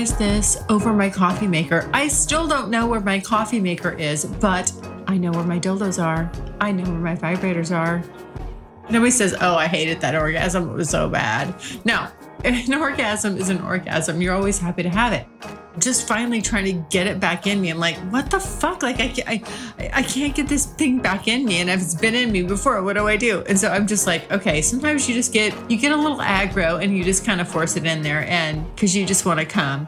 Prioritize this over my coffee maker. I still don't know where my coffee maker is, but I know where my dildos are. I know where my vibrators are. Nobody says, Oh, I hated that orgasm. It was so bad. No, an orgasm is an orgasm. You're always happy to have it. Just finally trying to get it back in me. I'm like, what the fuck? Like, I, I, I can't get this thing back in me. And if it's been in me before, what do I do? And so I'm just like, okay, sometimes you just get, you get a little aggro and you just kind of force it in there. And because you just want to come.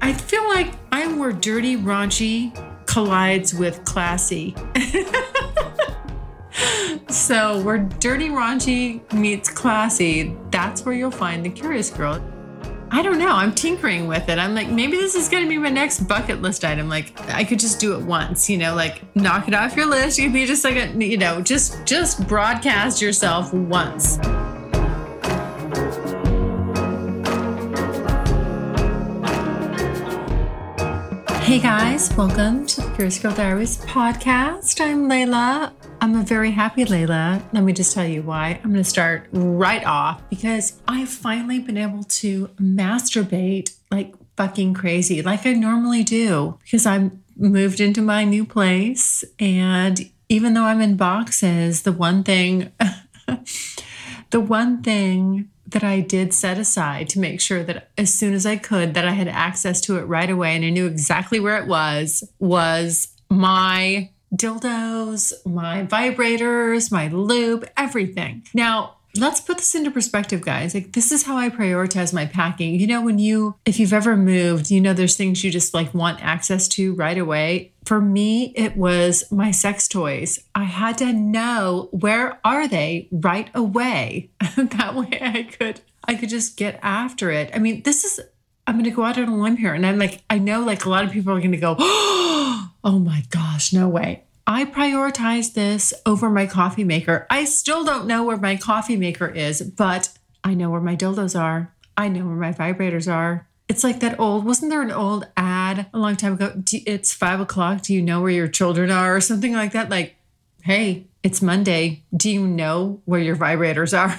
I feel like I'm where dirty, raunchy collides with classy. so where dirty raunchy meets classy, that's where you'll find the curious girl. I don't know. I'm tinkering with it. I'm like, maybe this is going to be my next bucket list item. Like, I could just do it once, you know, like knock it off your list. You could be just like a, you know, just just broadcast yourself once. Hey guys, welcome to the Curious Girl Diaries podcast. I'm Layla. I'm a very happy Layla. Let me just tell you why. I'm going to start right off because I've finally been able to masturbate like fucking crazy, like I normally do, because I'm moved into my new place. And even though I'm in boxes, the one thing, the one thing that I did set aside to make sure that as soon as I could that I had access to it right away and I knew exactly where it was was my dildos, my vibrators, my lube, everything. Now, let's put this into perspective, guys. Like, this is how I prioritize my packing. You know, when you, if you've ever moved, you know, there's things you just like want access to right away. For me, it was my sex toys. I had to know where are they right away. that way I could, I could just get after it. I mean, this is, I'm going to go out on a limb here. And I'm like, I know like a lot of people are going to go, oh Oh my gosh, no way. I prioritize this over my coffee maker. I still don't know where my coffee maker is, but I know where my dildos are. I know where my vibrators are. It's like that old, wasn't there an old ad a long time ago? It's five o'clock. Do you know where your children are? Or something like that. Like, hey, it's Monday. Do you know where your vibrators are?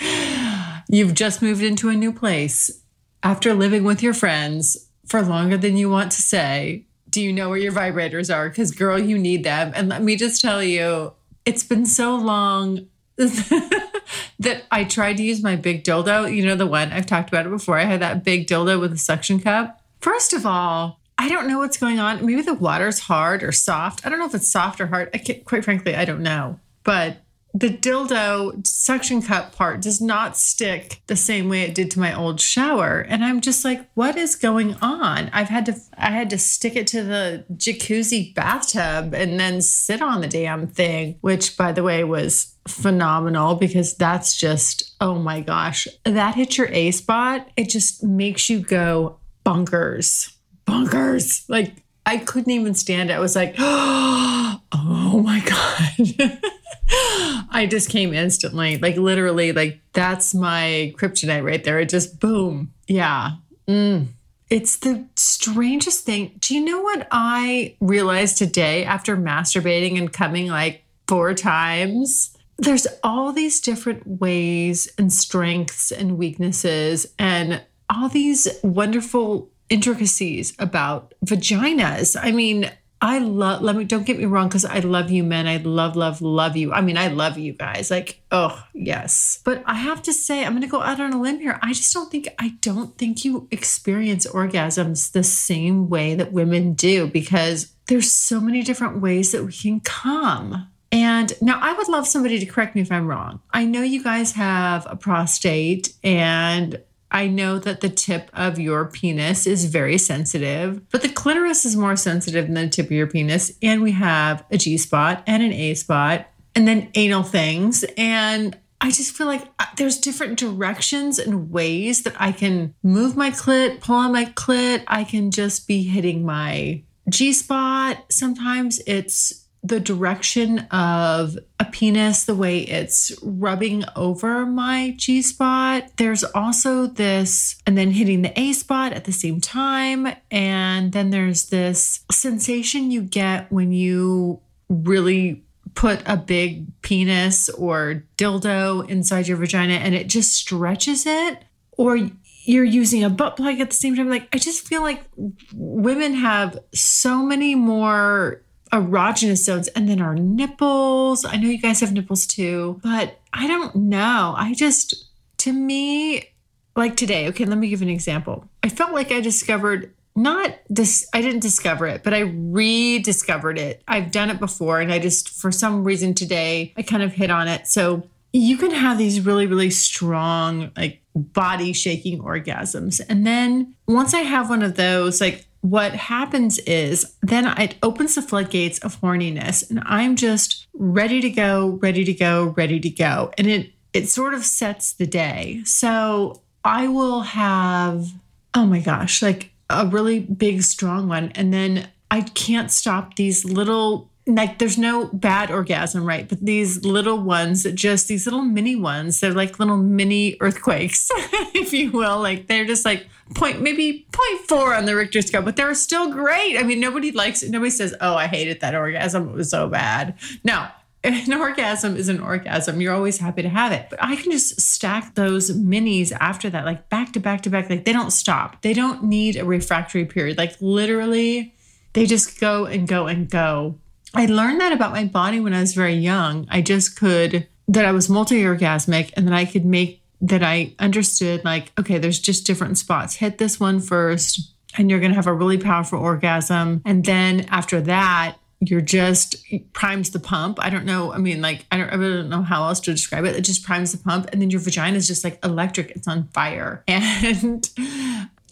You've just moved into a new place after living with your friends for longer than you want to say. Do you know where your vibrators are? Because, girl, you need them. And let me just tell you, it's been so long that I tried to use my big dildo. You know, the one I've talked about it before. I had that big dildo with a suction cup. First of all, I don't know what's going on. Maybe the water's hard or soft. I don't know if it's soft or hard. I can't, quite frankly, I don't know. But the dildo suction cup part does not stick the same way it did to my old shower. And i'm just like what is going on? I've had to i had to stick it to the jacuzzi bathtub and then sit on the damn thing which by the way was phenomenal because that's just oh my gosh. That hits your a spot it just makes you go bunkers bunkers like i couldn't even stand it. I was like oh my god I just came instantly, like literally, like that's my kryptonite right there. It just boom. Yeah. Mm. It's the strangest thing. Do you know what I realized today after masturbating and coming like four times? There's all these different ways and strengths and weaknesses and all these wonderful intricacies about vaginas. I mean, I love, let me, don't get me wrong, because I love you, men. I love, love, love you. I mean, I love you guys. Like, oh, yes. But I have to say, I'm going to go out on a limb here. I just don't think, I don't think you experience orgasms the same way that women do because there's so many different ways that we can come. And now I would love somebody to correct me if I'm wrong. I know you guys have a prostate and I know that the tip of your penis is very sensitive, but the clitoris is more sensitive than the tip of your penis. And we have a G spot and an A spot. and then anal things. And I just feel like uh, there's different directions and ways that I can move my clit, pull on my clit. I can just be hitting my G spot. Sometimes it's the direction of a penis, the way it's rubbing over my G spot. There's also this, and then hitting the A spot at the same time. And then there's this sensation you get when you really put a big penis or dildo inside your vagina and it just stretches it. Or you're using a butt plug at the same time. Like, I just feel like women have so many more erogenous zones and then our nipples. I know you guys have nipples too, but I don't know. I just, to me, like today, okay, let me give an example. I felt like I discovered not this, I didn't discover it, but I rediscovered it. I've done it before and I just, for some reason today, I kind of hit on it. So you can have these really, really strong, like body shaking orgasms. And then once I have one of those, like what happens is then it opens the floodgates of horniness and I'm just ready to go, ready to go, ready to go. And it it sort of sets the day. So I will have oh my gosh, like a really big strong one and then I can't stop these little like there's no bad orgasm, right? But these little ones that just these little mini ones, they're like little mini earthquakes, if you will. Like they're just like point maybe point four on the Richter scale, but they're still great. I mean, nobody likes it. Nobody says, Oh, I hated that orgasm. It was so bad. No, an orgasm is an orgasm. You're always happy to have it. But I can just stack those minis after that, like back to back to back. Like they don't stop. They don't need a refractory period. Like literally, they just go and go and go I learned that about my body when I was very young. I just could, that I was multi orgasmic and that I could make, that I understood like, okay, there's just different spots. Hit this one first, and you're going to have a really powerful orgasm. And then after that, you're just primes the pump. I don't know. I mean, like, I don't, I don't know how else to describe it. It just primes the pump, and then your vagina is just like electric. It's on fire. And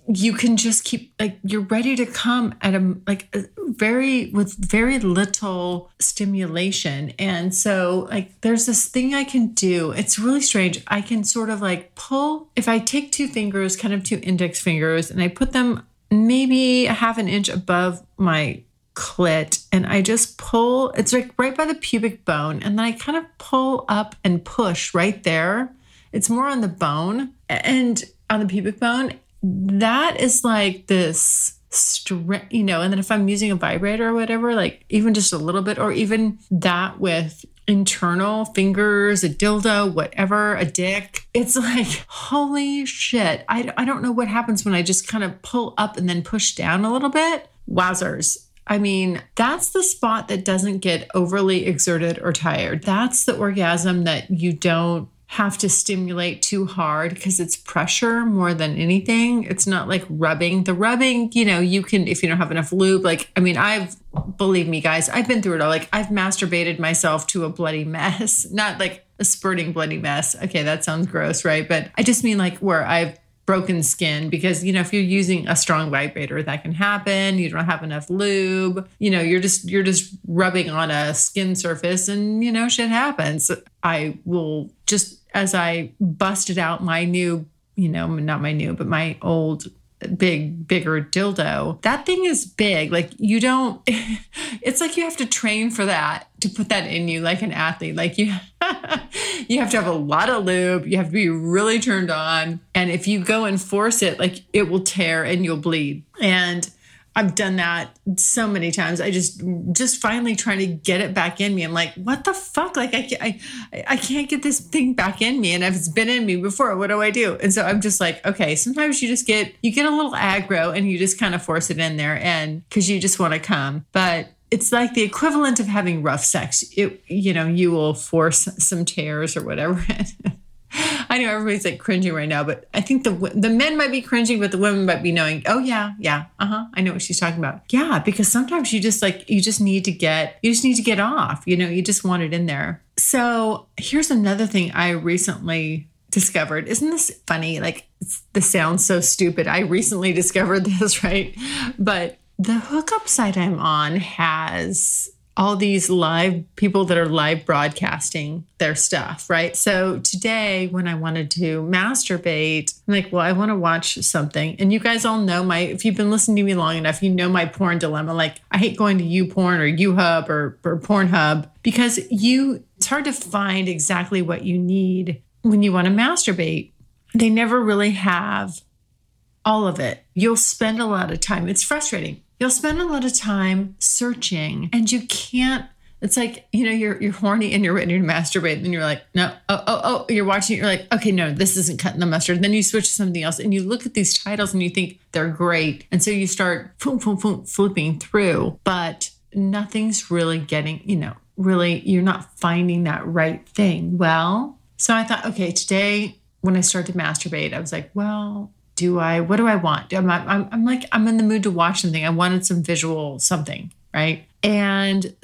you can just keep like you're ready to come at a like a very with very little stimulation. And so like there's this thing i can do. It's really strange. I can sort of like pull if i take two fingers kind of two index fingers and i put them maybe a half an inch above my clit and i just pull it's like right by the pubic bone and then i kind of pull up and push right there. It's more on the bone and on the pubic bone that is like this strength, you know, and then if I'm using a vibrator or whatever, like even just a little bit, or even that with internal fingers, a dildo, whatever, a dick, it's like, holy shit. I, I don't know what happens when I just kind of pull up and then push down a little bit. Wowzers. I mean, that's the spot that doesn't get overly exerted or tired. That's the orgasm that you don't have to stimulate too hard because it's pressure more than anything. It's not like rubbing. The rubbing, you know, you can, if you don't have enough lube, like, I mean, I've, believe me, guys, I've been through it all. Like, I've masturbated myself to a bloody mess, not like a spurting bloody mess. Okay, that sounds gross, right? But I just mean like where I've broken skin because you know if you're using a strong vibrator that can happen you don't have enough lube you know you're just you're just rubbing on a skin surface and you know shit happens i will just as I busted out my new, you know, not my new, but my old big bigger dildo. That thing is big. Like you don't it's like you have to train for that to put that in you like an athlete. Like you you have to have a lot of lube. You have to be really turned on. And if you go and force it like it will tear and you'll bleed. And I've done that so many times. I just, just finally trying to get it back in me. I'm like, what the fuck? Like, I, I, I can't get this thing back in me, and if it's been in me before. What do I do? And so I'm just like, okay. Sometimes you just get, you get a little aggro, and you just kind of force it in there, and because you just want to come, but it's like the equivalent of having rough sex. It, you know, you will force some tears or whatever. I know everybody's like cringing right now, but I think the the men might be cringing, but the women might be knowing. Oh yeah, yeah, uh huh. I know what she's talking about. Yeah, because sometimes you just like you just need to get you just need to get off. You know, you just want it in there. So here's another thing I recently discovered. Isn't this funny? Like this sounds so stupid. I recently discovered this, right? But the hookup site I'm on has all these live people that are live broadcasting their stuff, right? So today, when I wanted to masturbate, I'm like, well, I want to watch something. And you guys all know my, if you've been listening to me long enough, you know my porn dilemma. Like, I hate going to YouPorn or YouHub or, or Pornhub because you, it's hard to find exactly what you need when you want to masturbate. They never really have all of it. You'll spend a lot of time. It's frustrating you'll spend a lot of time searching and you can't it's like you know you're you're horny and you're ready to masturbate and then you're like no oh oh oh you're watching you're like okay no this isn't cutting the mustard. Then you switch to something else and you look at these titles and you think they're great. And so you start boom boom boom flipping through but nothing's really getting you know really you're not finding that right thing. Well so i thought okay today when i started to masturbate i was like well do I, what do I want? I'm, I'm, I'm like, I'm in the mood to watch something. I wanted some visual something, right? And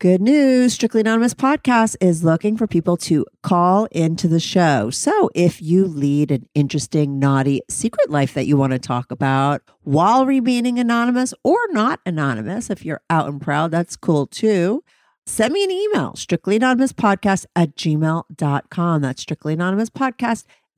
Good news Strictly Anonymous podcast is looking for people to call into the show. So if you lead an interesting, naughty secret life that you want to talk about while remaining anonymous or not anonymous, if you're out and proud, that's cool too. Send me an email, strictly anonymous podcast at gmail.com. That's strictly anonymous podcast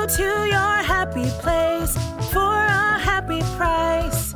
Go to your happy place for a happy price.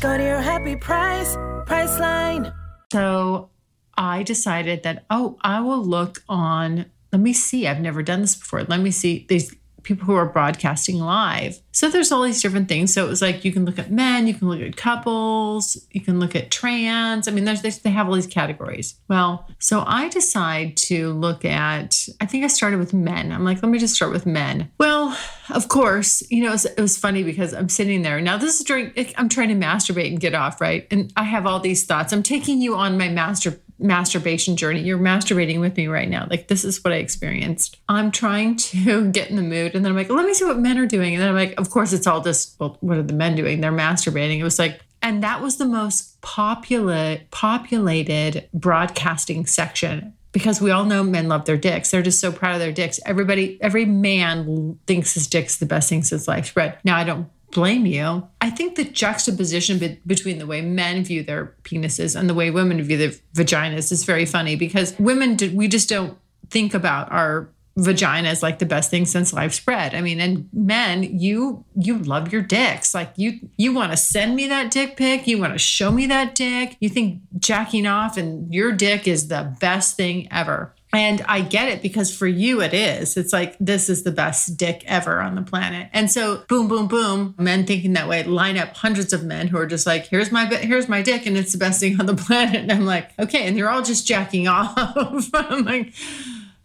Go to your happy price, Priceline. So I decided that, oh, I will look on, let me see. I've never done this before. Let me see these people who are broadcasting live. So there's all these different things. So it was like you can look at men, you can look at couples, you can look at trans. I mean, there's they have all these categories. Well, so I decide to look at. I think I started with men. I'm like, let me just start with men. Well, of course, you know, it was, it was funny because I'm sitting there now. This is during I'm trying to masturbate and get off, right? And I have all these thoughts. I'm taking you on my master masturbation journey. You're masturbating with me right now. Like, this is what I experienced. I'm trying to get in the mood. And then I'm like, let me see what men are doing. And then I'm like, of course, it's all just, well, what are the men doing? They're masturbating. It was like, and that was the most popular, populated broadcasting section because we all know men love their dicks. They're just so proud of their dicks. Everybody, every man thinks his dick's the best thing since sliced bread. Now, I don't blame you. I think the juxtaposition be- between the way men view their penises and the way women view their vaginas is very funny because women, do, we just don't think about our vagina is like the best thing since life's bread. I mean, and men, you you love your dicks. Like you you want to send me that dick pic, you want to show me that dick. You think jacking off and your dick is the best thing ever. And I get it because for you it is. It's like this is the best dick ever on the planet. And so boom boom boom, men thinking that way line up hundreds of men who are just like here's my here's my dick and it's the best thing on the planet. And I'm like, "Okay, and you're all just jacking off." I'm like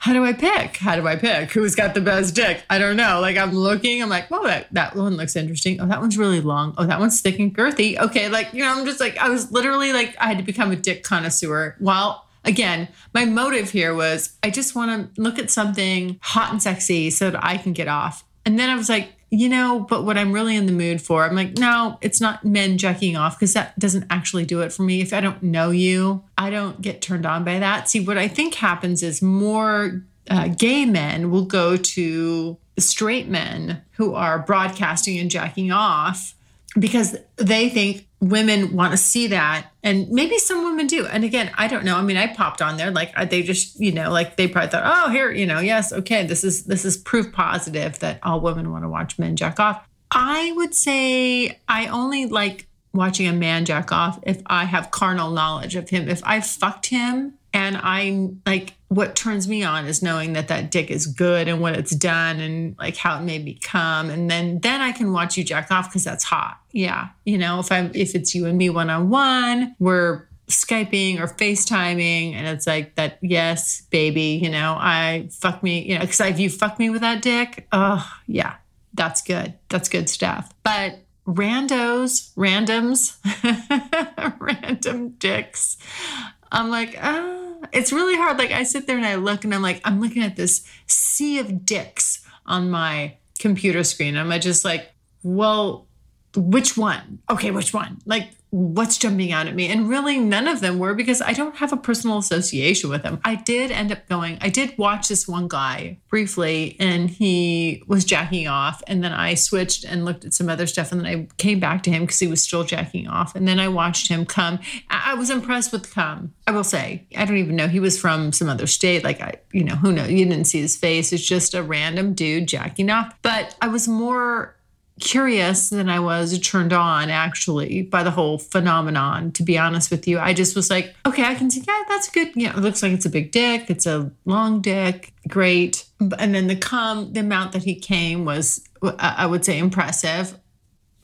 how do I pick? How do I pick? Who's got the best dick? I don't know. Like I'm looking, I'm like, well, that, that one looks interesting. Oh, that one's really long. Oh, that one's thick and girthy. Okay, like, you know, I'm just like, I was literally like, I had to become a dick connoisseur while again, my motive here was I just want to look at something hot and sexy so that I can get off. And then I was like, you know, but what I'm really in the mood for, I'm like, no, it's not men jacking off because that doesn't actually do it for me. If I don't know you, I don't get turned on by that. See, what I think happens is more uh, gay men will go to straight men who are broadcasting and jacking off because they think women want to see that and maybe some women do. And again i don't know. I mean i popped on there like they just you know like they probably thought oh here you know yes okay this is this is proof positive that all women want to watch men jack off. I would say i only like watching a man jack off if i have carnal knowledge of him. If i fucked him and I'm like, what turns me on is knowing that that dick is good and what it's done and like how it made me come. And then, then I can watch you jack off because that's hot. Yeah. You know, if I'm, if it's you and me one on one, we're Skyping or FaceTiming and it's like that, yes, baby, you know, I fuck me, you know, because if you fuck me with that dick, oh, yeah, that's good. That's good stuff. But randos, randoms, random dicks, I'm like, ah it's really hard. Like I sit there and I look and I'm like, I'm looking at this sea of dicks on my computer screen. I'm just like, well, which one? Okay, which one? Like, what's jumping out at me? And really, none of them were because I don't have a personal association with them. I did end up going, I did watch this one guy briefly, and he was jacking off. And then I switched and looked at some other stuff. And then I came back to him because he was still jacking off. And then I watched him come. I was impressed with come. I will say, I don't even know. He was from some other state. Like, I, you know, who knows? You didn't see his face. It's just a random dude jacking off. But I was more curious than I was turned on actually by the whole phenomenon. To be honest with you, I just was like, okay, I can see, yeah, that's good. Yeah, it looks like it's a big dick. It's a long dick. Great. And then the come, the amount that he came was, I would say, impressive.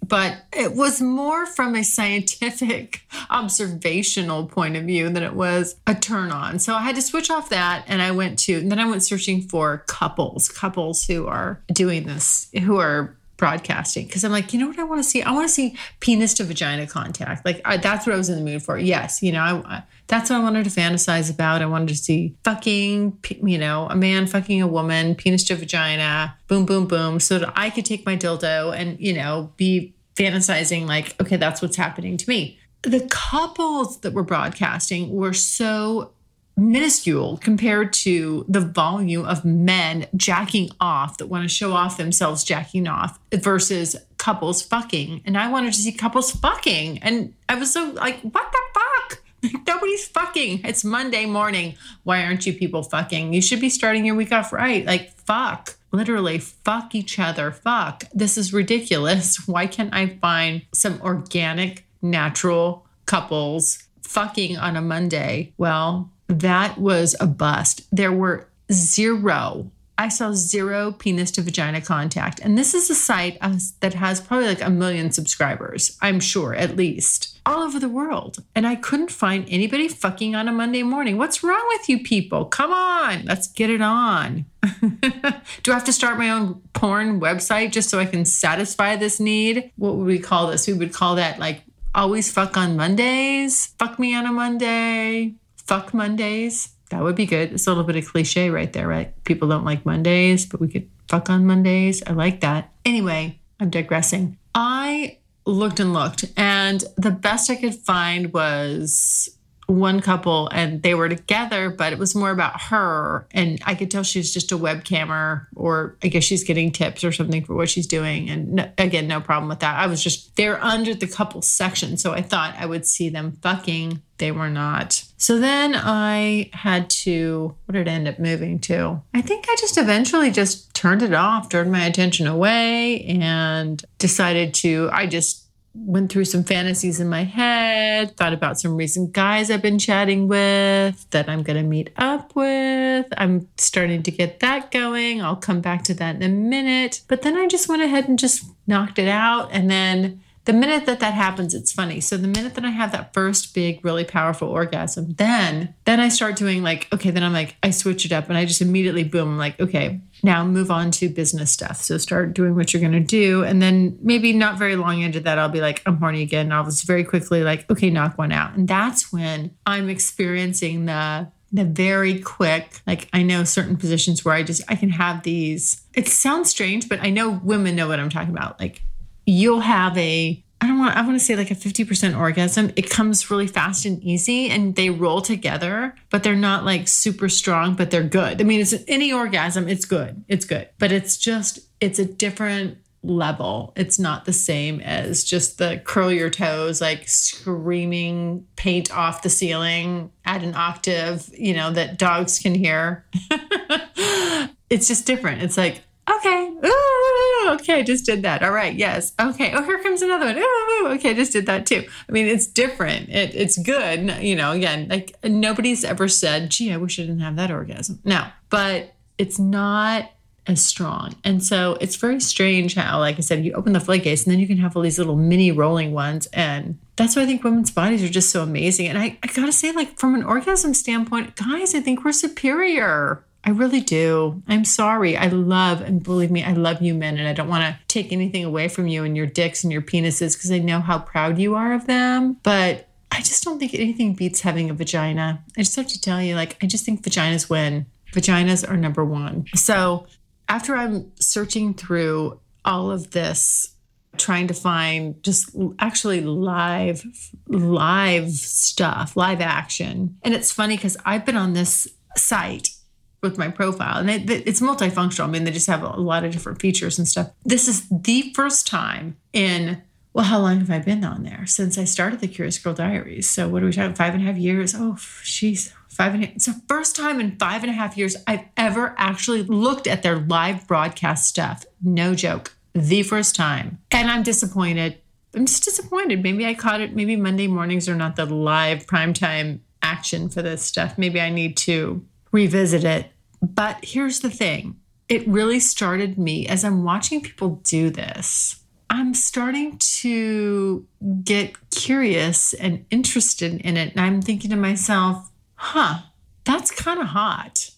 But it was more from a scientific observational point of view than it was a turn on. So I had to switch off that and I went to, and then I went searching for couples, couples who are doing this, who are broadcasting because I'm like, you know what I want to see? I want to see penis to vagina contact. Like I, that's what I was in the mood for. Yes, you know, I, that's what I wanted to fantasize about. I wanted to see fucking, you know, a man fucking a woman, penis to vagina, boom, boom, boom, so that I could take my dildo and you know be fantasizing like, okay, that's what's happening to me. The couples that were broadcasting were so minuscule compared to the volume of men jacking off that want to show off themselves jacking off versus couples fucking. And I wanted to see couples fucking. And I was so like, what the fuck? Nobody's fucking. It's Monday morning. Why aren't you people fucking? You should be starting your week off right. Like, fuck. Literally, fuck each other. Fuck. This is ridiculous. Why can't I find some organic, natural couples fucking on a Monday? Well, that was a bust. There were zero. I saw zero penis to vagina contact. And this is a site that has probably like a million subscribers, I'm sure, at least, all over the world. And I couldn't find anybody fucking on a Monday morning. What's wrong with you people? Come on, let's get it on. Do I have to start my own porn website just so I can satisfy this need? What would we call this? We would call that like always fuck on Mondays, fuck me on a Monday, fuck Mondays. That would be good. It's a little bit of cliche right there, right? People don't like Mondays, but we could fuck on Mondays. I like that. Anyway, I'm digressing. I looked and looked, and the best I could find was one couple and they were together, but it was more about her. And I could tell she was just a webcammer, or I guess she's getting tips or something for what she's doing. And no, again, no problem with that. I was just, they're under the couple section. So I thought I would see them fucking. They were not. So then I had to, what did I end up moving to? I think I just eventually just turned it off, turned my attention away, and decided to, I just, went through some fantasies in my head, thought about some recent guys I've been chatting with that I'm going to meet up with. I'm starting to get that going. I'll come back to that in a minute. But then I just went ahead and just knocked it out. And then the minute that that happens it's funny so the minute that i have that first big really powerful orgasm then then i start doing like okay then i'm like i switch it up and i just immediately boom I'm like okay now move on to business stuff. So start doing what you're going to do. And then maybe not very long into that i'll be like i'm horny again. And i'll just very quickly like okay knock one out. And that's when i'm experiencing the the very quick like i know certain positions where i just i can have these. It sounds strange but i know women know what i'm talking about. Like you'll have a I don't want I want to say like a 50% orgasm. It comes really fast and easy and they roll together, but they're not like super strong, but they're good. I mean, it's any orgasm, it's good. It's good. But it's just it's a different level. It's not the same as just the curl your toes, like screaming paint off the ceiling at an octave, you know, that dogs can hear. it's just different. It's like, okay, okay, I just did that. All right, yes, okay. Oh, here comes another one. Ooh, okay, I just did that too. I mean, it's different. It, it's good. You know, again, like nobody's ever said, "Gee, I wish I didn't have that orgasm." No, but it's not as strong. And so it's very strange how, like I said, you open the floodgates and then you can have all these little mini rolling ones. And that's why I think women's bodies are just so amazing. And I, I gotta say, like, from an orgasm standpoint, guys, I think we're superior. I really do. I'm sorry. I love, and believe me, I love you men, and I don't want to take anything away from you and your dicks and your penises because I know how proud you are of them. But I just don't think anything beats having a vagina. I just have to tell you, like, I just think vaginas win. Vaginas are number one. So after I'm searching through all of this, trying to find just actually live, live stuff, live action. And it's funny because I've been on this site with my profile and it, it's multifunctional. I mean, they just have a lot of different features and stuff. This is the first time in well, how long have I been on there? Since I started the Curious Girl Diaries. So what are we talking? Five and a half years. Oh, she's five and a half. It's the first time in five and a half years I've ever actually looked at their live broadcast stuff. No joke. The first time. And I'm disappointed. I'm just disappointed. Maybe I caught it. Maybe Monday mornings are not the live primetime action for this stuff. Maybe I need to revisit it. But here's the thing it really started me as I'm watching people do this I'm starting to get curious and interested in it. And I'm thinking to myself, huh, that's kind of hot.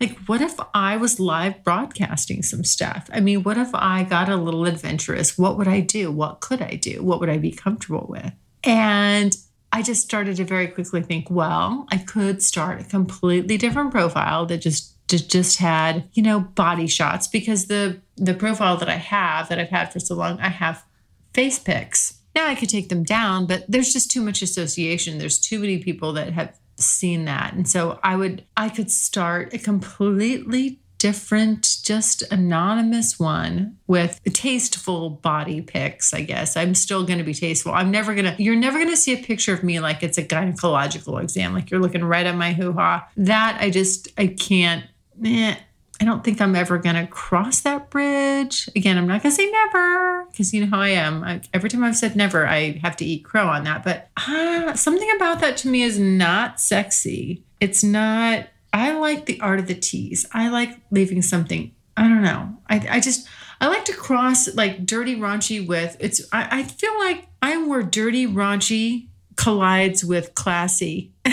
Like, what if I was live broadcasting some stuff? I mean, what if I got a little adventurous? What would I do? What could I do? What would I be comfortable with? And I just started to very quickly think, well, I could start a completely different profile that just just had you know body shots because the the profile that I have that I've had for so long I have face pics. Now I could take them down, but there's just too much association. There's too many people that have seen that. And so I would I could start a completely different just anonymous one with tasteful body pics i guess i'm still going to be tasteful i'm never going to you're never going to see a picture of me like it's a gynecological exam like you're looking right at my hoo-ha that i just i can't eh, I don't think I'm ever going to cross that bridge. Again, I'm not going to say never because you know how I am. I, every time I've said never, I have to eat crow on that. But uh, something about that to me is not sexy. It's not, I like the art of the tease. I like leaving something, I don't know. I, I just, I like to cross like dirty raunchy with, it's, I, I feel like I'm where dirty raunchy collides with classy.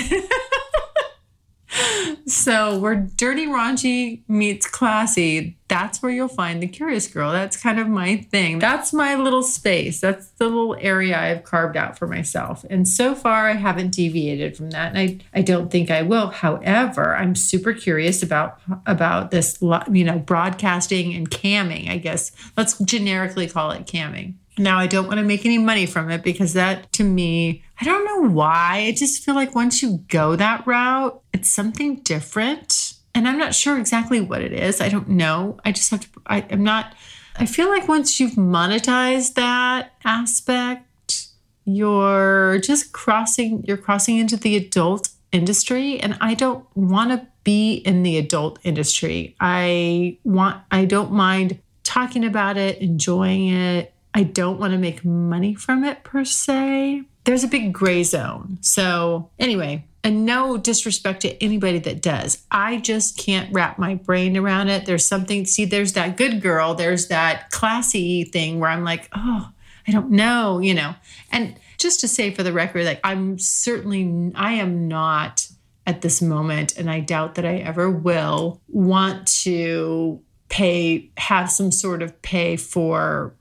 so where dirty raunchy meets classy that's where you'll find the curious girl. That's kind of my thing. That's my little space. That's the little area i've carved out for myself. And so far i haven't deviated from that and i, I don't think i will. However i'm super curious about about this you know broadcasting and camming i guess. Let's generically call it camming now, I don't want to make any money from it because that to me, I don't know why. I just feel like once you go that route, it's something different. And I'm not sure exactly what it is. I don't know. I just have to, I, I'm not, I feel like once you've monetized that aspect, you're just crossing, you're crossing into the adult industry. And I don't want to be in the adult industry. I want, I don't mind talking about it, enjoying it, I don't want to make money from it per se. There's a big gray zone. So, anyway, and no disrespect to anybody that does. I just can't wrap my brain around it. There's something, see, there's that good girl, there's that classy thing where I'm like, oh, I don't know, you know. And just to say for the record, like, I'm certainly, I am not at this moment, and I doubt that I ever will want to pay, have some sort of pay for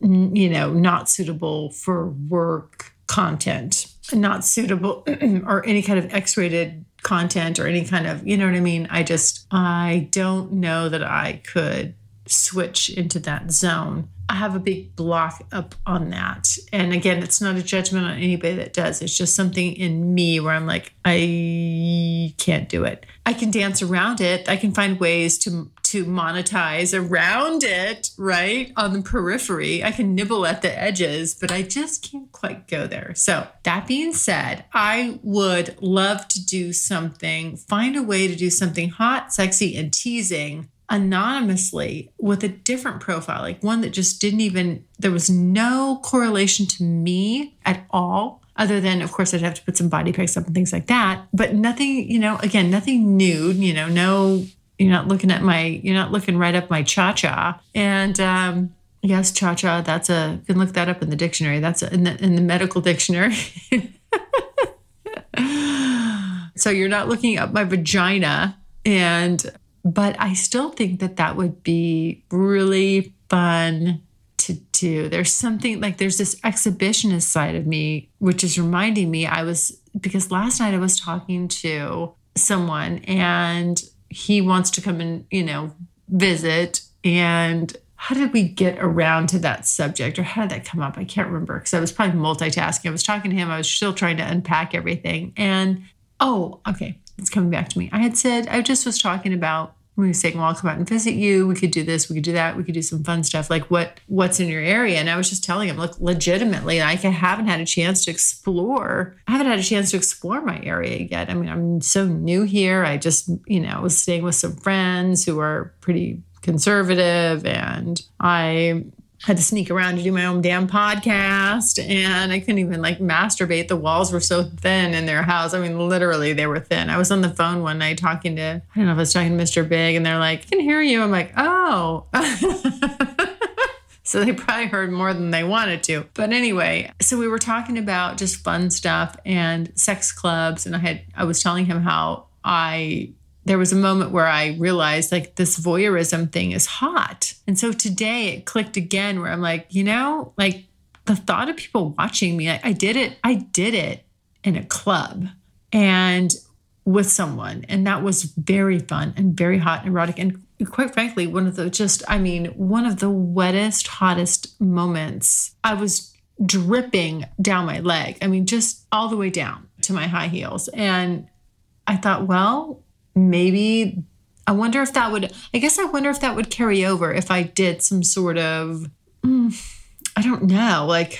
you know, not suitable for work content, not suitable or any kind of X rated content or any kind of, you know what I mean? I just, I don't know that I could switch into that zone. I have a big block up on that. And again, it's not a judgment on anybody that does. It's just something in me where I'm like, I can't do it. I can dance around it. I can find ways to to monetize around it, right? On the periphery. I can nibble at the edges, but I just can't quite go there. So, that being said, I would love to do something, find a way to do something hot, sexy, and teasing anonymously with a different profile, like one that just didn't even, there was no correlation to me at all. Other than, of course, I'd have to put some body pics up and things like that, but nothing, you know, again, nothing nude, you know, no you're not looking at my you're not looking right up my cha-cha. And um yes cha-cha that's a you can look that up in the dictionary. That's a, in the in the medical dictionary. So you're not looking up my vagina. And but i still think that that would be really fun to do. There's something like there's this exhibitionist side of me, which is reminding me I was because last night I was talking to someone and he wants to come and, you know, visit. And how did we get around to that subject or how did that come up? I can't remember because I was probably multitasking. I was talking to him, I was still trying to unpack everything. And oh, okay, it's coming back to me. I had said, I just was talking about we were saying, well, I'll come out and visit you. We could do this, we could do that, we could do some fun stuff. Like what what's in your area? And I was just telling him, look, legitimately, I haven't had a chance to explore. I haven't had a chance to explore my area yet. I mean, I'm so new here. I just, you know, was staying with some friends who are pretty conservative and I had to sneak around to do my own damn podcast and I couldn't even like masturbate. The walls were so thin in their house. I mean, literally, they were thin. I was on the phone one night talking to, I don't know if I was talking to Mr. Big, and they're like, I can hear you. I'm like, oh. so they probably heard more than they wanted to. But anyway, so we were talking about just fun stuff and sex clubs. And I had, I was telling him how I there was a moment where I realized like this voyeurism thing is hot. And so today it clicked again where I'm like, you know, like the thought of people watching me, I, I did it, I did it in a club and with someone. And that was very fun and very hot and erotic. And quite frankly, one of the just, I mean, one of the wettest, hottest moments. I was dripping down my leg. I mean, just all the way down to my high heels. And I thought, well, maybe I wonder if that would, I guess I wonder if that would carry over if I did some sort of, mm, I don't know, like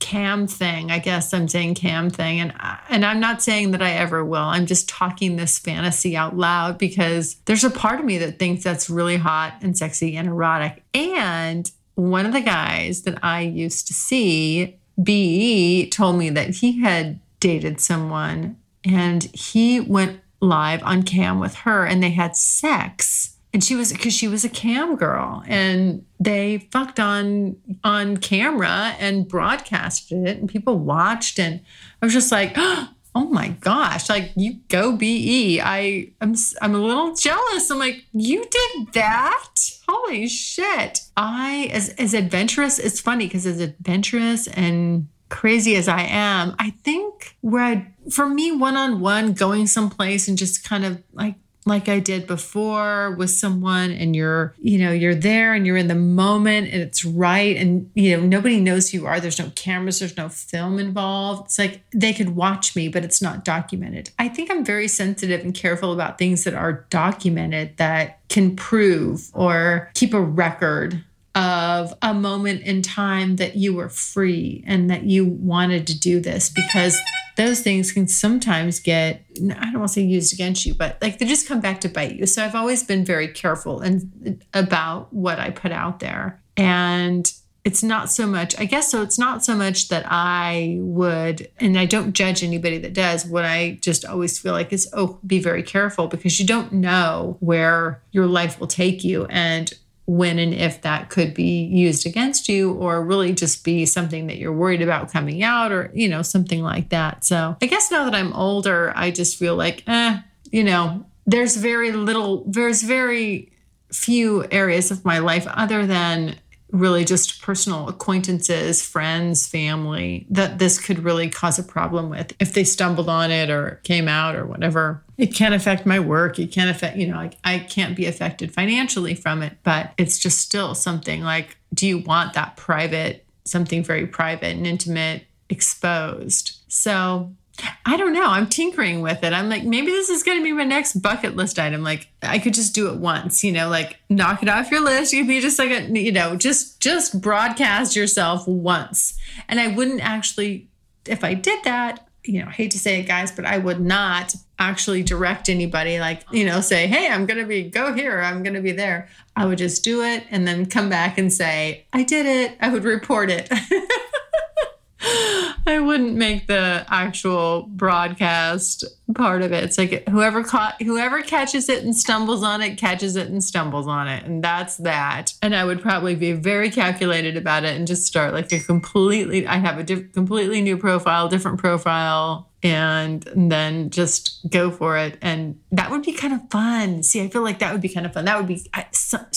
cam thing. I guess I'm saying cam thing. And, and I'm not saying that I ever will. I'm just talking this fantasy out loud because there's a part of me that thinks that's really hot and sexy and erotic. And one of the guys that I used to see, BE, told me that he had dated someone and he went live on cam with her and they had sex. And she was because she was a cam girl and they fucked on on camera and broadcasted it and people watched and i was just like oh my gosh like you go be i i'm i'm a little jealous. I'm like you did that? Holy shit. I as as adventurous it's funny because as adventurous and crazy as I am, I think where I, for me, one on one, going someplace and just kind of like, like I did before with someone and you're, you know, you're there and you're in the moment and it's right. And, you know, nobody knows who you are. There's no cameras, there's no film involved. It's like they could watch me, but it's not documented. I think I'm very sensitive and careful about things that are documented that can prove or keep a record of a moment in time that you were free and that you wanted to do this because those things can sometimes get i don't want to say used against you but like they just come back to bite you. So i've always been very careful and about what i put out there. And it's not so much i guess so it's not so much that i would and i don't judge anybody that does. What i just always feel like is oh be very careful because you don't know where your life will take you. And when and if that could be used against you or really just be something that you're worried about coming out or you know something like that. So i guess now that i'm older i just feel like eh you know there's very little there's very few areas of my life other than really just personal acquaintances, friends, family that this could really cause a problem with if they stumbled on it or came out or whatever. It can't affect my work. It can't affect, you know, like I can't be affected financially from it, but it's just still something like, do you want that private, something very private and intimate exposed? So I don't know. I'm tinkering with it. I'm like, maybe this is going to be my next bucket list item. Like, I could just do it once, you know, like knock it off your list. You could be just like a, you know, just just broadcast yourself once. And I wouldn't actually, if I did that, you know, I hate to say it, guys, but I would not actually direct anybody, like, you know, say, hey, I'm going to be, go here, I'm going to be there. I would just do it and then come back and say, I did it. I would report it. I wouldn't make the actual broadcast part of it. It's like whoever caught whoever catches it and stumbles on it catches it and stumbles on it, and that's that. And I would probably be very calculated about it and just start like a completely. I have a diff, completely new profile, different profile, and then just go for it and that would be kind of fun see i feel like that would be kind of fun that would be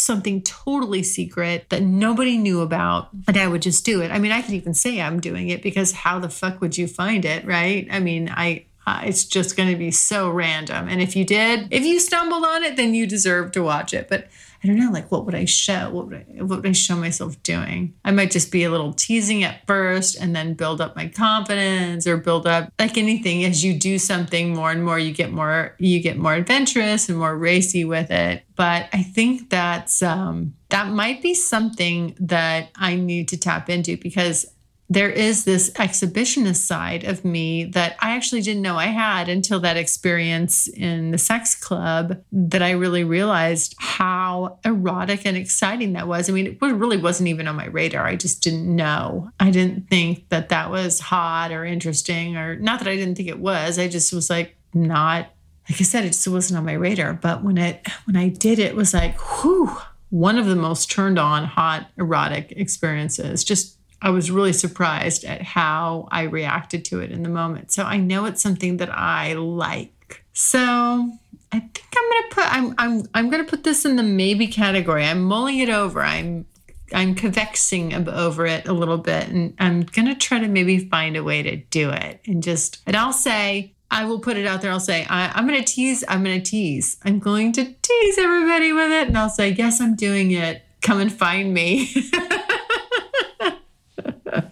something totally secret that nobody knew about, and I would just do it. I mean, I could even say I'm doing it because how the fuck would you find it, right? I mean, I uh, it's just going to be so random. And if you did, if you stumbled on it, then you deserve to watch it. But I don't know, like what would I show? What would I, what would I show myself doing? I might just be a little teasing at first and then build up my confidence or build up like anything as you do something more and more, you get more, you get more adventurous and more racy with it. But I think that's, um, that might be something that I need to tap into because there is this exhibitionist side of me that I actually didn't know I had until that experience in the sex club that I really realized how erotic and exciting that was. I mean, it really wasn't even on my radar. I just didn't know. I didn't think that that was hot or interesting, or not that I didn't think it was. I just was like, not, like I said, it just wasn't on my radar. But when it, when I did it, it was like, whew, one of the most turned on, hot, erotic experiences. Just I was really surprised at how I reacted to it in the moment. So I know it's something that I like. So I think I'm gonna put I'm I'm I'm gonna put this in the maybe category. I'm mulling it over. I'm I'm convexing over it a little bit, and I'm gonna try to maybe find a way to do it. And just and I'll say I will put it out there. I'll say I, I'm gonna tease. I'm gonna tease. I'm going to tease everybody with it, and I'll say yes, I'm doing it. Come and find me.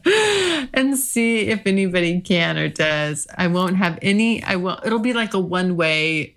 and see if anybody can or does. I won't have any, I won't. it'll be like a one way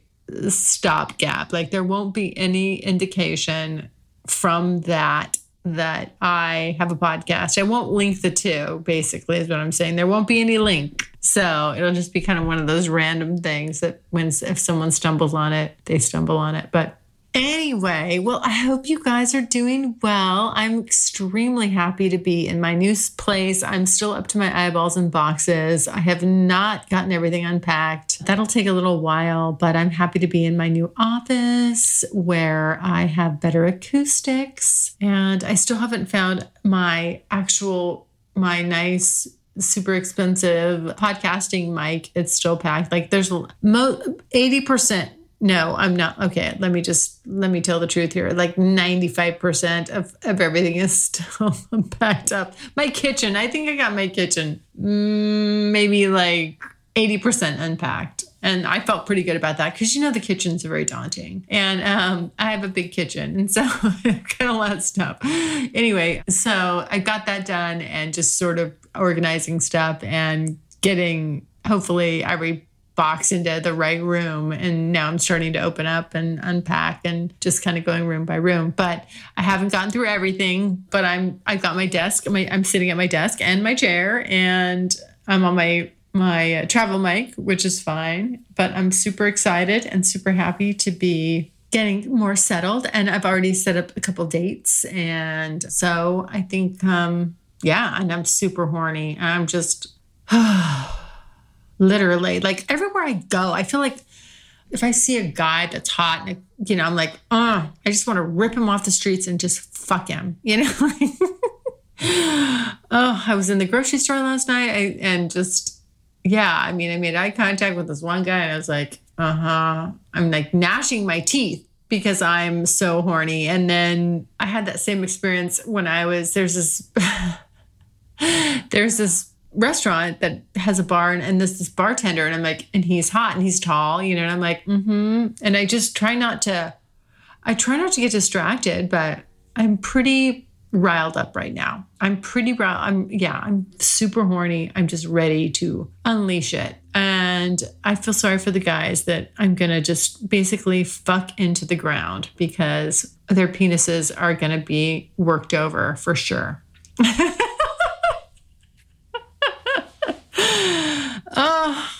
stopgap. Like there won't be any indication from that that I have a podcast. I won't link the two, basically, is what I'm saying. There won't be any link. So it'll just be kind of one of those random things that when if someone stumbles on it, they stumble on it. But Anyway, well, I hope you guys are doing well. I'm extremely happy to be in my new place. I'm still up to my eyeballs in boxes. I have not gotten everything unpacked. That'll take a little while, but I'm happy to be in my new office where I have better acoustics. And I still haven't found my actual, my nice super expensive podcasting mic it's still packed like there's mo 80% no, I'm not. Okay, let me just let me tell the truth here. Like 95% of, of everything is still packed up. My kitchen, I think I got my kitchen mm, maybe like 80% unpacked. And I felt pretty good about that because you know the kitchen's are very daunting. And um, I have a big kitchen. And so kind of a lot of stuff. Anyway, so I got that done and just sort of organizing stuff and getting hopefully every box into the right room. And now I'm starting to open up and unpack and just kind of going room by room. But I haven't gone through everything, but I'm I've got my desk. My, I'm sitting at my desk and my chair and I'm on my my uh, travel mic, which is fine. But I'm super excited and super happy to be getting more settled. And I've already set up a couple dates. And so I think um yeah, and I'm super horny. I'm just literally like everywhere i go i feel like if i see a guy that's hot and you know i'm like oh i just want to rip him off the streets and just fuck him you know? Oh i was in the grocery store last night I, and just yeah i mean i made eye contact with this one guy and i was like uh-huh. I'm like gnashing my teeth because i'm so horny and then i had that same experience when i was there's this there's this restaurant that has a bar and, and this this bartender and I'm like and he's hot and he's tall you know and I'm like mm-hmm. And I just try not to I try not to get distracted but I'm pretty riled up right now. I'm pretty riled I'm yeah I'm super horny. I'm just ready to unleash it. And I feel sorry for the guys that I'm gonna just basically fuck into the ground because their penises are gonna be worked over for sure Oh,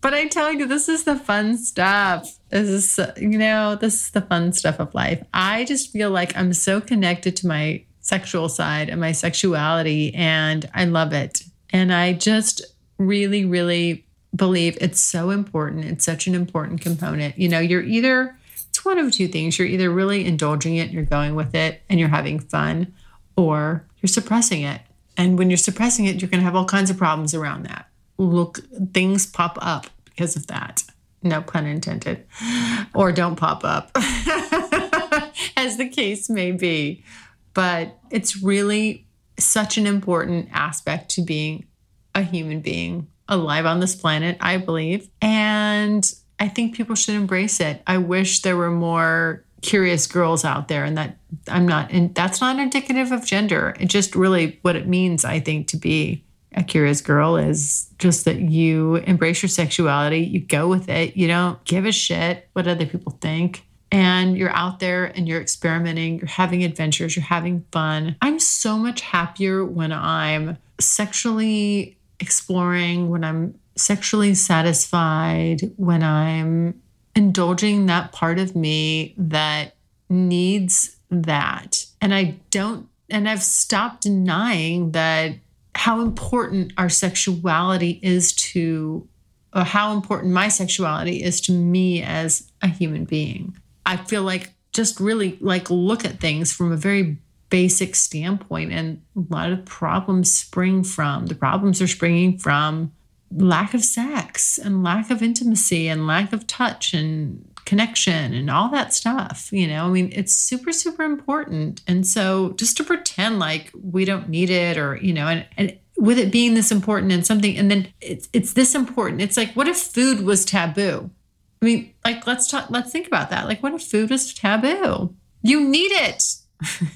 but I tell you, this is the fun stuff. This is, you know, this is the fun stuff of life. I just feel like I'm so connected to my sexual side and my sexuality, and I love it. And I just really, really believe it's so important. It's such an important component. You know, you're either, it's one of two things. You're either really indulging it you're going with it and you're having fun, or you're suppressing it. And when you're suppressing it, you're going to have all kinds of problems around that look things pop up because of that no pun intended or don't pop up as the case may be. But it's really such an important aspect to being a human being alive on this planet, I believe. And I think people should embrace it. I wish there were more curious girls out there and that I'm not and that's not indicative of gender. It just really what it means I think to be a curious girl is just that you embrace your sexuality, you go with it, you don't give a shit what other people think. And you're out there and you're experimenting, you're having adventures, you're having fun. I'm so much happier when I'm sexually exploring, when I'm sexually satisfied, when I'm indulging that part of me that needs that. And I don't, and I've stopped denying that how important our sexuality is to, or how important my sexuality is to me as a human being. I feel like just really like look at things from a very basic standpoint and a lot of problems spring from the problems are springing from lack of sex and lack of intimacy and lack of touch and connection and all that stuff. You know, I mean, it's super, super important. And so just to pretend like we don't need it or, you know, and, and with it being this important and something, and then it's, it's this important. It's like, what if food was taboo? I mean, like, let's talk, let's think about that. Like, what if food was taboo? You need it.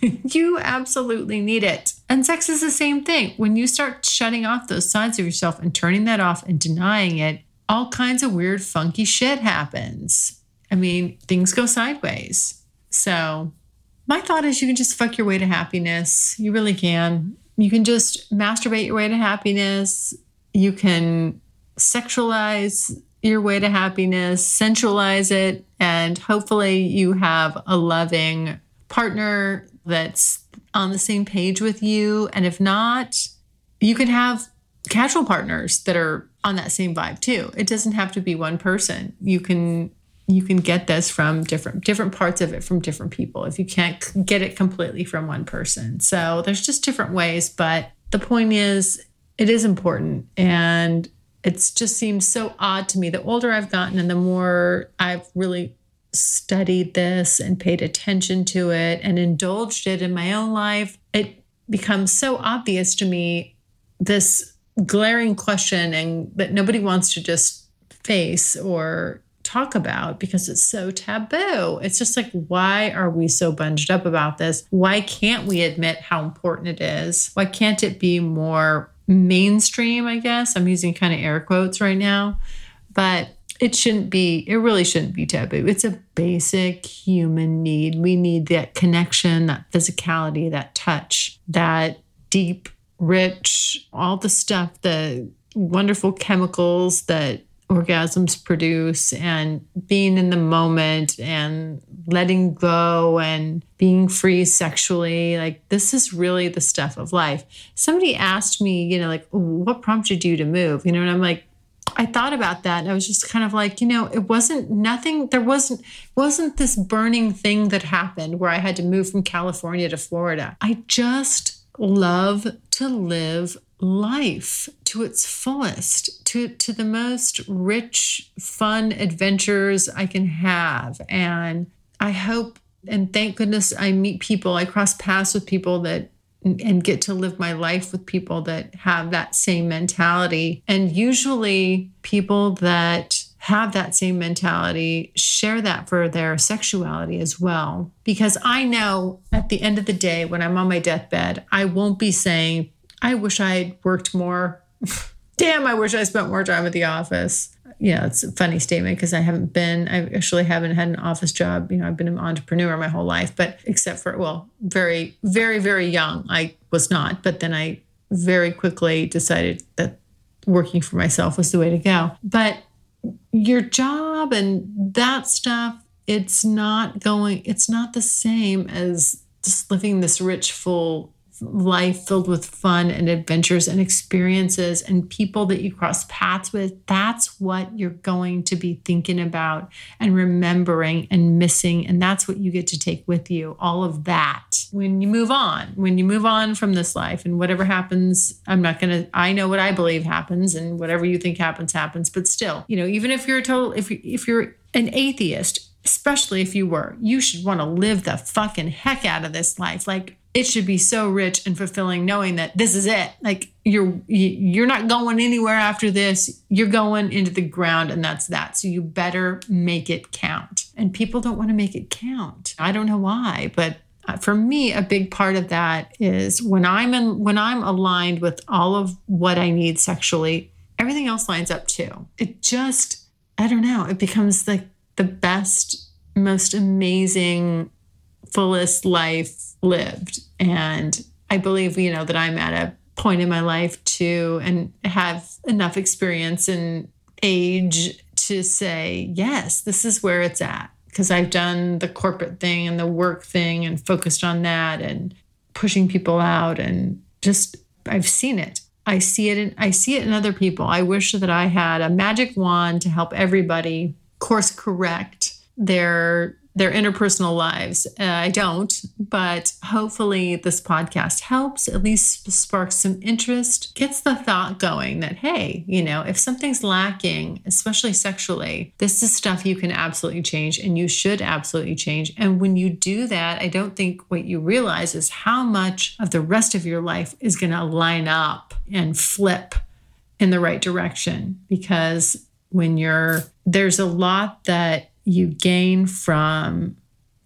you absolutely need it. And sex is the same thing. When you start shutting off those sides of yourself and turning that off and denying it, all kinds of weird, funky shit happens. I mean, things go sideways. So, my thought is you can just fuck your way to happiness. You really can. You can just masturbate your way to happiness. You can sexualize your way to happiness, sensualize it, and hopefully you have a loving partner that's on the same page with you. And if not, you can have casual partners that are on that same vibe too. It doesn't have to be one person. You can you can get this from different different parts of it from different people if you can't get it completely from one person. So there's just different ways, but the point is it is important and it just seems so odd to me the older I've gotten and the more I've really studied this and paid attention to it and indulged it in my own life, it becomes so obvious to me this glaring question and that nobody wants to just face or talk about because it's so taboo. It's just like, why are we so bunged up about this? Why can't we admit how important it is? Why can't it be more mainstream? I guess I'm using kind of air quotes right now, but it shouldn't be, it really shouldn't be taboo. It's a basic human need. We need that connection, that physicality, that touch, that deep, rich, all the stuff, the wonderful chemicals that orgasms produce and being in the moment and letting go and being free sexually like this is really the stuff of life. Somebody asked me you know like what prompted you to move? You know and i'm like I thought about that. And I was just kind of like, you know, it wasn't nothing there wasn't wasn't this burning thing that happened where I had to move from California to Florida. I just love to live life to its fullest, to to the most rich, fun adventures I can have. And I hope and thank goodness I meet people, I cross paths with people that and get to live my life with people that have that same mentality. And usually, people that have that same mentality share that for their sexuality as well. Because I know at the end of the day, when I'm on my deathbed, I won't be saying, I wish I worked more. Damn, I wish I spent more time at the office you know, it's a funny statement because I haven't been, I actually haven't had an office job. You know, I've been an entrepreneur my whole life, but except for, well, very, very, very young, I was not. But then I very quickly decided that working for myself was the way to go. But your job and that stuff, it's not going, it's not the same as just living this rich, full life filled with fun and adventures and experiences and people that you cross paths with, that's what you're going to be thinking about and remembering and missing. And that's what you get to take with you, all of that. When you move on, when you move on from this life and whatever happens, I'm not going to, I know what I believe happens and whatever you think happens, happens. But still, you know, even if you're a total, if, you, if you're an atheist, especially if you were, you should want to live the fucking heck out of this life. Like it should be so rich and fulfilling knowing that this is it. Like you're you're not going anywhere after this. You're going into the ground and that's that. So you better make it count. And people don't want to make it count. I don't know why, but uh, for me a big part of that is when I'm in when I'm aligned with all of what I need sexually, everything else lines up too. It just I don't know, it becomes like the best most amazing fullest life lived. And I believe, you know, that I'm at a point in my life to and have enough experience and age to say, yes, this is where it's at. Because I've done the corporate thing and the work thing and focused on that and pushing people out and just I've seen it. I see it in I see it in other people. I wish that I had a magic wand to help everybody course correct their their interpersonal lives. Uh, I don't, but hopefully this podcast helps, at least sparks some interest, gets the thought going that, hey, you know, if something's lacking, especially sexually, this is stuff you can absolutely change and you should absolutely change. And when you do that, I don't think what you realize is how much of the rest of your life is going to line up and flip in the right direction because when you're there's a lot that you gain from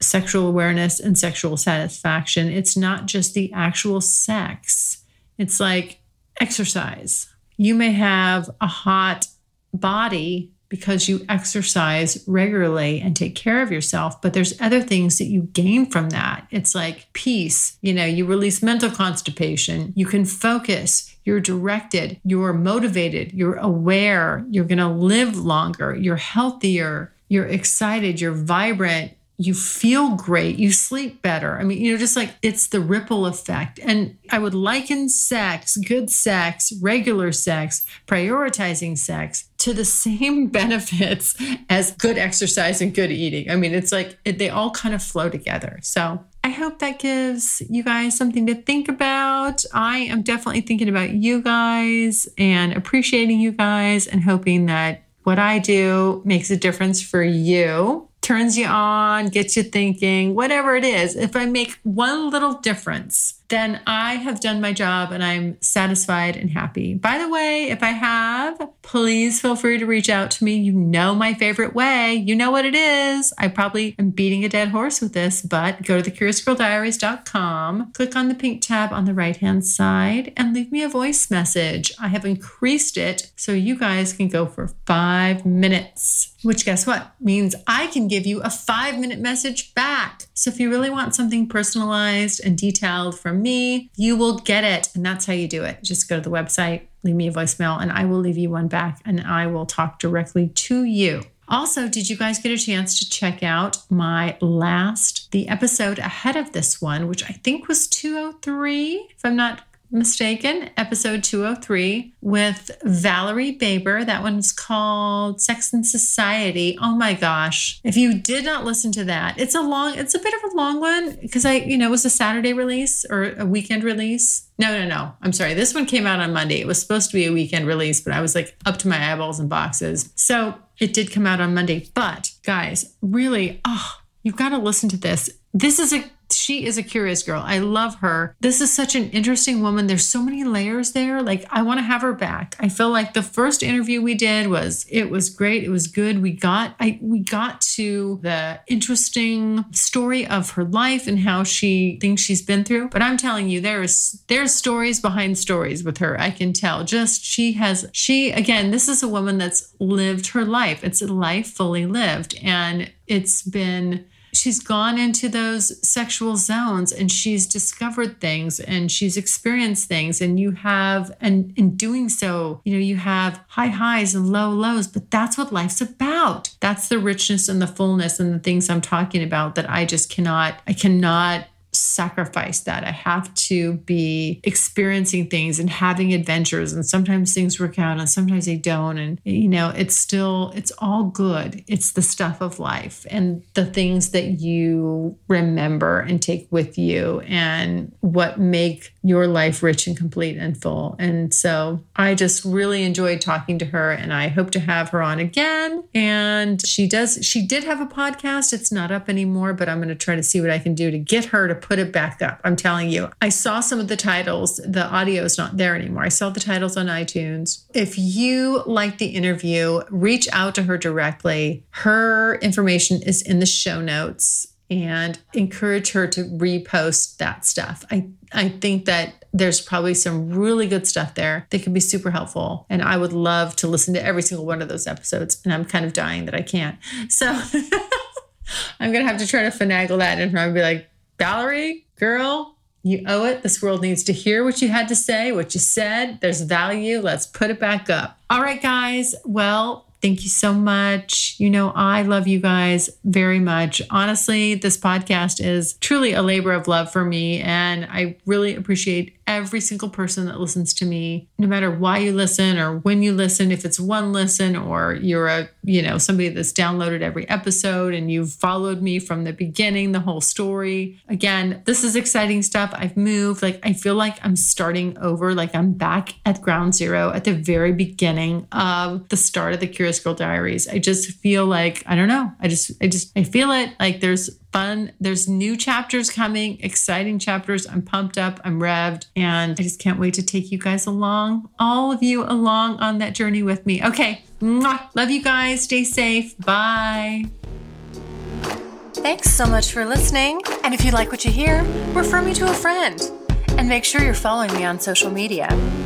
sexual awareness and sexual satisfaction. It's not just the actual sex, it's like exercise. You may have a hot body because you exercise regularly and take care of yourself, but there's other things that you gain from that. It's like peace, you know, you release mental constipation, you can focus, you're directed, you're motivated, you're aware, you're going to live longer, you're healthier, you're excited, you're vibrant, you feel great, you sleep better. I mean, you know, just like it's the ripple effect. And I would liken sex, good sex, regular sex, prioritizing sex to the same benefits as good exercise and good eating. I mean, it's like it, they all kind of flow together. So I hope that gives you guys something to think about. I am definitely thinking about you guys and appreciating you guys and hoping that what I do makes a difference for you, turns you on, gets you thinking, whatever it is. If I make one little difference, then I have done my job and I'm satisfied and happy. By the way, if I have, please feel free to reach out to me. You know my favorite way. You know what it is. I probably am beating a dead horse with this, but go to thecuriousgirldiaries.com, click on the pink tab on the right hand side, and leave me a voice message. I have increased it so you guys can go for five minutes which guess what means I can give you a five minute message back. So if you really want something personalized and detailed from me, you will get it. And that's how you do it. Just go to the website, leave me a voicemail, and I will leave you one back and I will talk directly to you. Also, did you guys get a chance to check out my last, the episode ahead of this one, which I think was 203, if I'm not mistaken, episode 203 with Valerie Baber. That one's called Sex and Society. Oh my gosh. If you did not listen to that, it's a long, it's a bit of a long one because I, you know, it was a Saturday release or a weekend release. No, no, no. I'm sorry. This one came out on Monday. It was supposed to be a weekend release, but I was like up to my eyeballs in boxes. So it did come out on Monday. But guys, really, oh, you've got to listen to this. This is a she is a curious girl. I love her. This is such an interesting woman. There's so many layers there. Like I want to have her back. I feel like the first interview we did was it was great. It was good. We got I we got to the interesting story of her life and how she thinks she's been through. But I'm telling you there is there's stories behind stories with her. I can tell. Just she has she again, this is a woman that's lived her life. It's a life fully lived and it's been she's gone into those sexual zones and she's discovered things and she's experienced things and you have and in doing so you know you have high highs and low lows but that's what life's about. That's the richness and the fullness and the things i'm talking about that i just cannot i cannot sacrifice that. I have to be experiencing things and having adventures. And sometimes things work out and sometimes they don't. And, you know, it's still, it's all good. It's the stuff of life and the things that you remember and take with you and what make your life rich and complete and full. And so I just really enjoyed talking to her and I hope to have her on again. And she does, she did have a podcast. It's not up anymore, but I'm going to try to see what I can do to get her to put it back up. I'm telling you, I saw some of the titles. The audio is not there anymore. I saw the titles on iTunes. If you like the interview, reach out to her directly. Her information is in the show notes and encourage her to repost that stuff. I I think that there's probably some really good stuff there that could be super helpful. And I would love to listen to every single one of those episodes. And I'm kind of dying that I can't. So I'm going to have to try to finagle that and be like, Valerie, girl, you owe it. This world needs to hear what you had to say, what you said. There's value. Let's put it back up. All right, guys. Well, Thank you so much. You know, I love you guys very much. Honestly, this podcast is truly a labor of love for me. And I really appreciate every single person that listens to me, no matter why you listen or when you listen, if it's one listen or you're a, you know, somebody that's downloaded every episode and you've followed me from the beginning, the whole story. Again, this is exciting stuff. I've moved. Like, I feel like I'm starting over, like I'm back at ground zero at the very beginning of the start of the Curious Girl Diaries. I just feel like, I don't know. I just, I just, I feel it. Like there's fun. There's new chapters coming, exciting chapters. I'm pumped up, I'm revved, and I just can't wait to take you guys along, all of you along on that journey with me. Okay, Mwah. love you guys. Stay safe. Bye. Thanks so much for listening. And if you like what you hear, refer me to a friend. And make sure you're following me on social media.